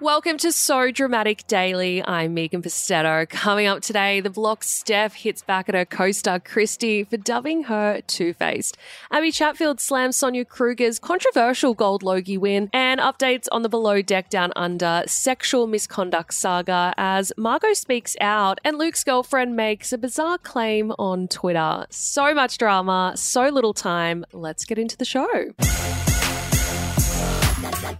Welcome to So Dramatic Daily. I'm Megan Pustetto. Coming up today, the block Steph hits back at her co-star Kristy for dubbing her two-faced. Abbie Chatfield slams Sonia Kruger's controversial Gold Logie win and updates on the below deck down under sexual misconduct saga as Margot speaks out and Luke's girlfriend makes a bizarre claim on Twitter. So much drama, so little time. Let's get into the show.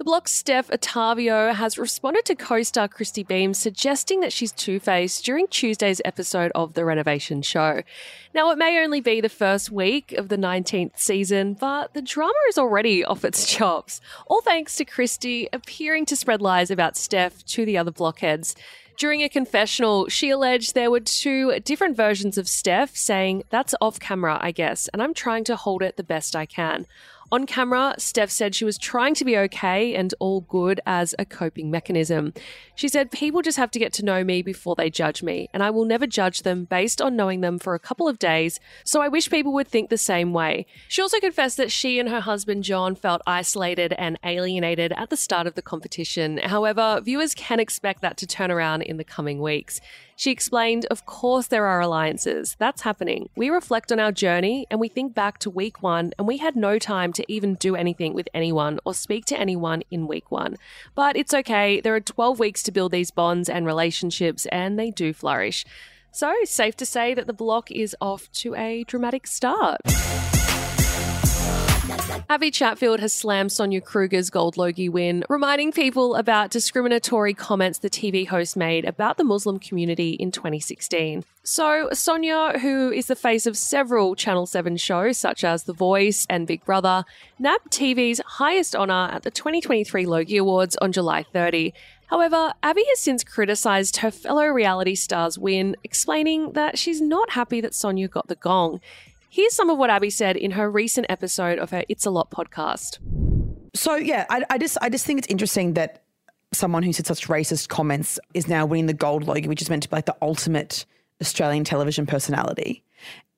Block's Steph Ottavio has responded to co star Kristy Beam, suggesting that she's two faced during Tuesday's episode of The Renovation Show. Now, it may only be the first week of the 19th season, but the drama is already off its chops. All thanks to Kristy appearing to spread lies about Steph to the other blockheads. During a confessional, she alleged there were two different versions of Steph, saying, That's off camera, I guess, and I'm trying to hold it the best I can. On camera, Steph said she was trying to be okay and all good as a coping mechanism. She said, People just have to get to know me before they judge me, and I will never judge them based on knowing them for a couple of days, so I wish people would think the same way. She also confessed that she and her husband Gian felt isolated and alienated at the start of the competition. However, viewers can expect that to turn around in the coming weeks. She explained, Of course, there are alliances. That's happening. We reflect on our journey and we think back to week one, and we had no time to even do anything with anyone or speak to anyone in week one. But it's okay. There are 12 weeks to build these bonds and relationships, and they do flourish. So, safe to say that the block is off to a dramatic start. Abbie Chatfield has slammed Sonia Kruger's Gold Logie win, reminding people about discriminatory comments the TV host made about the Muslim community in 2016. So, Sonia, who is the face of several Channel 7 shows such as The Voice and Big Brother, nabbed TV's highest honour at the 2023 Logie Awards on July 30. However, Abbie has since criticised her fellow reality star's win, explaining that she's not happy that Sonia got the gong. Here's some of what Abbie said in her recent episode of her It's a Lot podcast. So yeah, I, I just I just think it's interesting that someone who said such racist comments is now winning the gold logie, which is meant to be like the ultimate Australian television personality.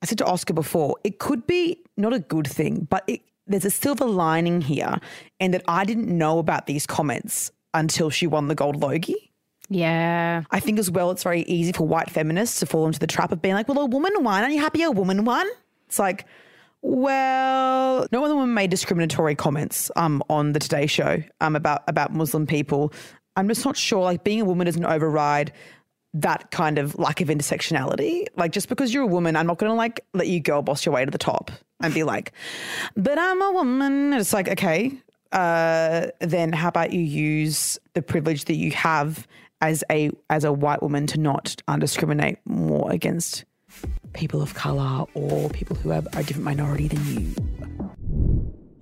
I said to Oscar before, it could be not a good thing, but it, there's a silver lining here, and that I didn't know about these comments until she won the gold logie. Yeah. I think as well, it's very easy for white feminists to fall into the trap of being like, well, a woman won. Are you happy a woman won? It's like, well, no other woman made discriminatory comments um, on the Today Show um, about about Muslim people. I'm just not sure. Like being a woman doesn't override that kind of lack of intersectionality. Like just because you're a woman, I'm not going to like let you girl boss your way to the top and be like, but I'm a woman. It's like okay, uh, then how about you use the privilege that you have as a as a white woman to not discriminate more against people of colour or people who are a different minority than you.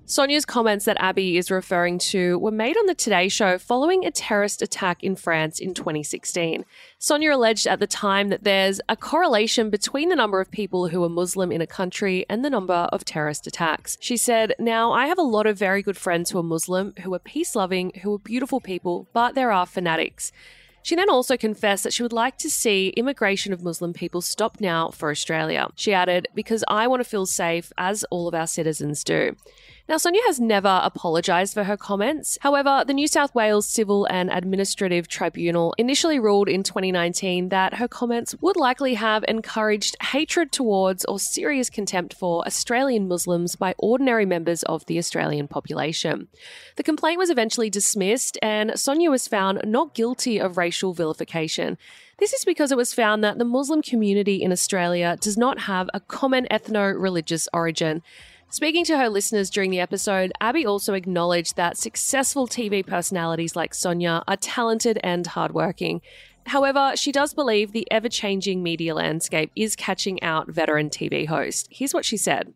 Sonia's comments that Abbie is referring to were made on the Today Show following a terrorist attack in France in 2016. Sonia alleged at the time that there's a correlation between the number of people who are Muslim in a country and the number of terrorist attacks. She said, Now, I have a lot of very good friends who are Muslim, who are peace loving, who are beautiful people, but there are fanatics. She then also confessed that she would like to see immigration of Muslim people stop now for Australia. She added, Because I want to feel safe, as all of our citizens do. Now, Sonia has never apologised for her comments. However, the New South Wales Civil and Administrative Tribunal initially ruled in 2019 that her comments would likely have encouraged hatred towards or serious contempt for Australian Muslims by ordinary members of the Australian population. The complaint was eventually dismissed, and Sonia was found not guilty of racial vilification. This is because it was found that the Muslim community in Australia does not have a common ethno religious origin. Speaking to her listeners during the episode, Abbie also acknowledged that successful TV personalities like Sonia are talented and hardworking. However, she does believe the ever changing media landscape is catching out veteran TV hosts. Here's what she said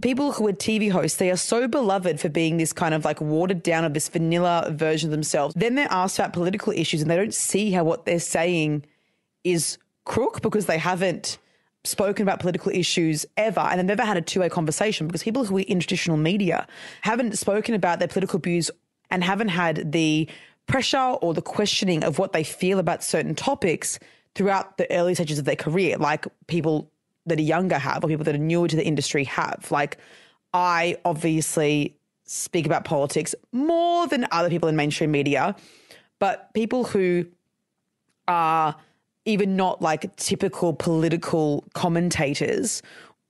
people who are TV hosts, they are so beloved for being this kind of like watered down of this vanilla version of themselves. Then they're asked about political issues and they don't see how what they're saying is crook because they haven't spoken about political issues ever and they've never had a two-way conversation because people who are in traditional media haven't spoken about their political views and haven't had the pressure or the questioning of what they feel about certain topics throughout the early stages of their career, like people that are younger have or people that are newer to the industry have. Like I obviously speak about politics more than other people in mainstream media, but people who are even not like typical political commentators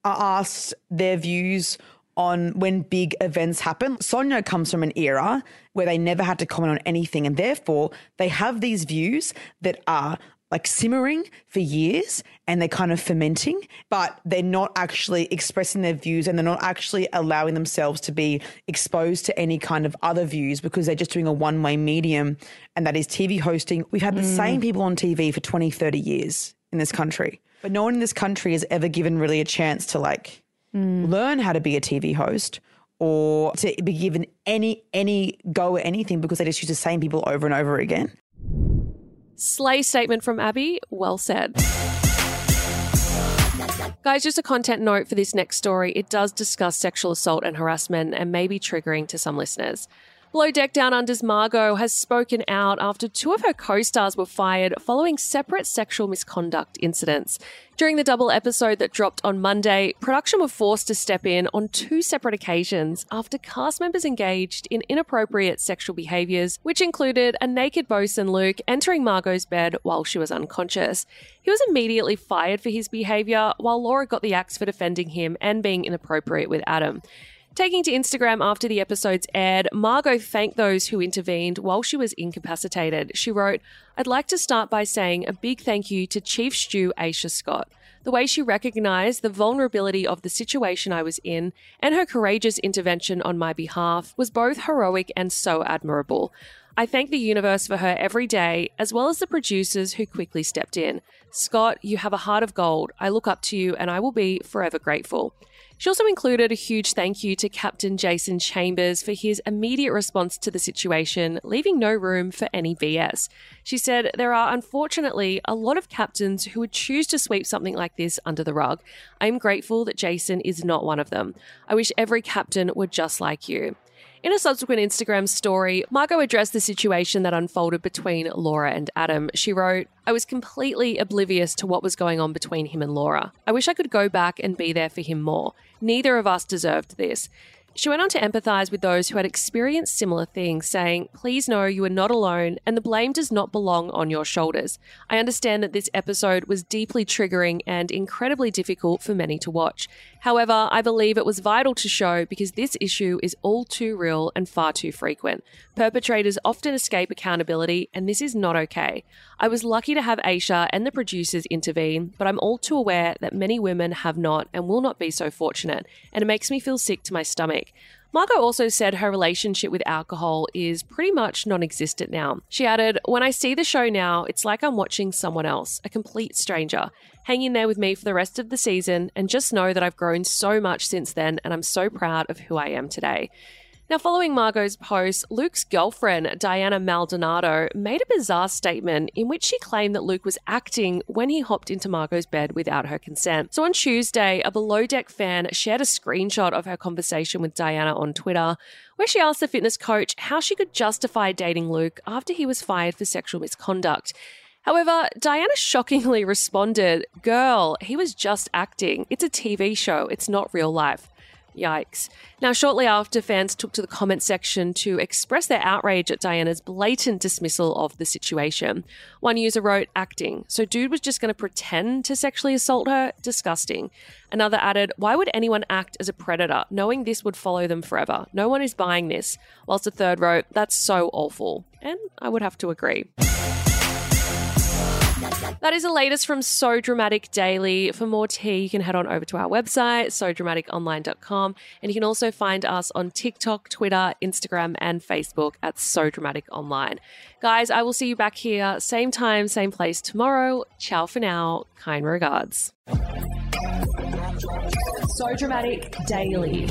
are asked their views on when big events happen. Sonia comes from an era where they never had to comment on anything, and therefore they have these views that are like simmering for years and they're kind of fermenting, but they're not actually expressing their views and they're not actually allowing themselves to be exposed to any kind of other views because they're just doing a one way medium, and that is TV hosting. We've had the mm. same people on TV for 20, 30 years in this country, but no one in this country has ever given really a chance to like mm. learn how to be a TV host or to be given any any go at anything because they just use the same people over and over again. Slay statement from Abbie. Well said. Guys, just a content note for this next story. It does discuss sexual assault and harassment and may be triggering to some listeners. Below Deck Down Under's Margot has spoken out after two of her co stars were fired following separate sexual misconduct incidents. During the double episode that dropped on Monday, production were forced to step in on two separate occasions after cast members engaged in inappropriate sexual behaviours, which included a naked bosun Luke entering Margot's bed while she was unconscious. He was immediately fired for his behaviour, while Laura got the axe for defending him and being inappropriate with Adam. Taking to Instagram after the episodes aired, Margot thanked those who intervened while she was incapacitated. She wrote, I'd like to start by saying a big thank you to Chief Stew Aesha Scott. The way she recognized the vulnerability of the situation I was in and her courageous intervention on my behalf was both heroic and so admirable. I thank the universe for her every day, as well as the producers who quickly stepped in. Scott, you have a heart of gold. I look up to you and I will be forever grateful. She also included a huge thank you to Captain Jason Chambers for his immediate response to the situation, leaving no room for any BS. She said, There are unfortunately a lot of captains who would choose to sweep something like this under the rug. I am grateful that Jason is not one of them. I wish every captain were just like you. In a subsequent Instagram story, Margot addressed the situation that unfolded between Laura and Adam. She wrote, I was completely oblivious to what was going on between him and Laura. I wish I could go back and be there for him more. Neither of us deserved this. She went on to empathize with those who had experienced similar things, saying, Please know you are not alone and the blame does not belong on your shoulders. I understand that this episode was deeply triggering and incredibly difficult for many to watch. However, I believe it was vital to show because this issue is all too real and far too frequent. Perpetrators often escape accountability, and this is not okay. I was lucky to have Aesha and the producers intervene, but I'm all too aware that many women have not and will not be so fortunate, and it makes me feel sick to my stomach. Margot also said her relationship with alcohol is pretty much non existent now. She added, When I see the show now, it's like I'm watching someone else, a complete stranger. Hang in there with me for the rest of the season and just know that I've grown so much since then and I'm so proud of who I am today. Now, following Margot's post, Luke's girlfriend, Diana Maldonado, made a bizarre statement in which she claimed that Luke was acting when he hopped into Margot's bed without her consent. So on Tuesday, a Below Deck fan shared a screenshot of her conversation with Diana on Twitter, where she asked the fitness coach how she could justify dating Luke after he was fired for sexual misconduct. However, Diana shockingly responded, Girl, he was just acting. It's a TV show, it's not real life. Yikes. Now, shortly after, fans took to the comment section to express their outrage at Diana's blatant dismissal of the situation. One user wrote, acting. So, dude was just going to pretend to sexually assault her? Disgusting. Another added, why would anyone act as a predator, knowing this would follow them forever? No one is buying this. Whilst a third wrote, that's so awful. And I would have to agree. That is the latest from So Dramatic Daily. For more tea, you can head on over to our website, sodramaticonline.com. And you can also find us on TikTok, Twitter, Instagram, and Facebook at So Dramatic Online. Guys, I will see you back here, same time, same place tomorrow. Ciao for now. Kind regards. So Dramatic Daily.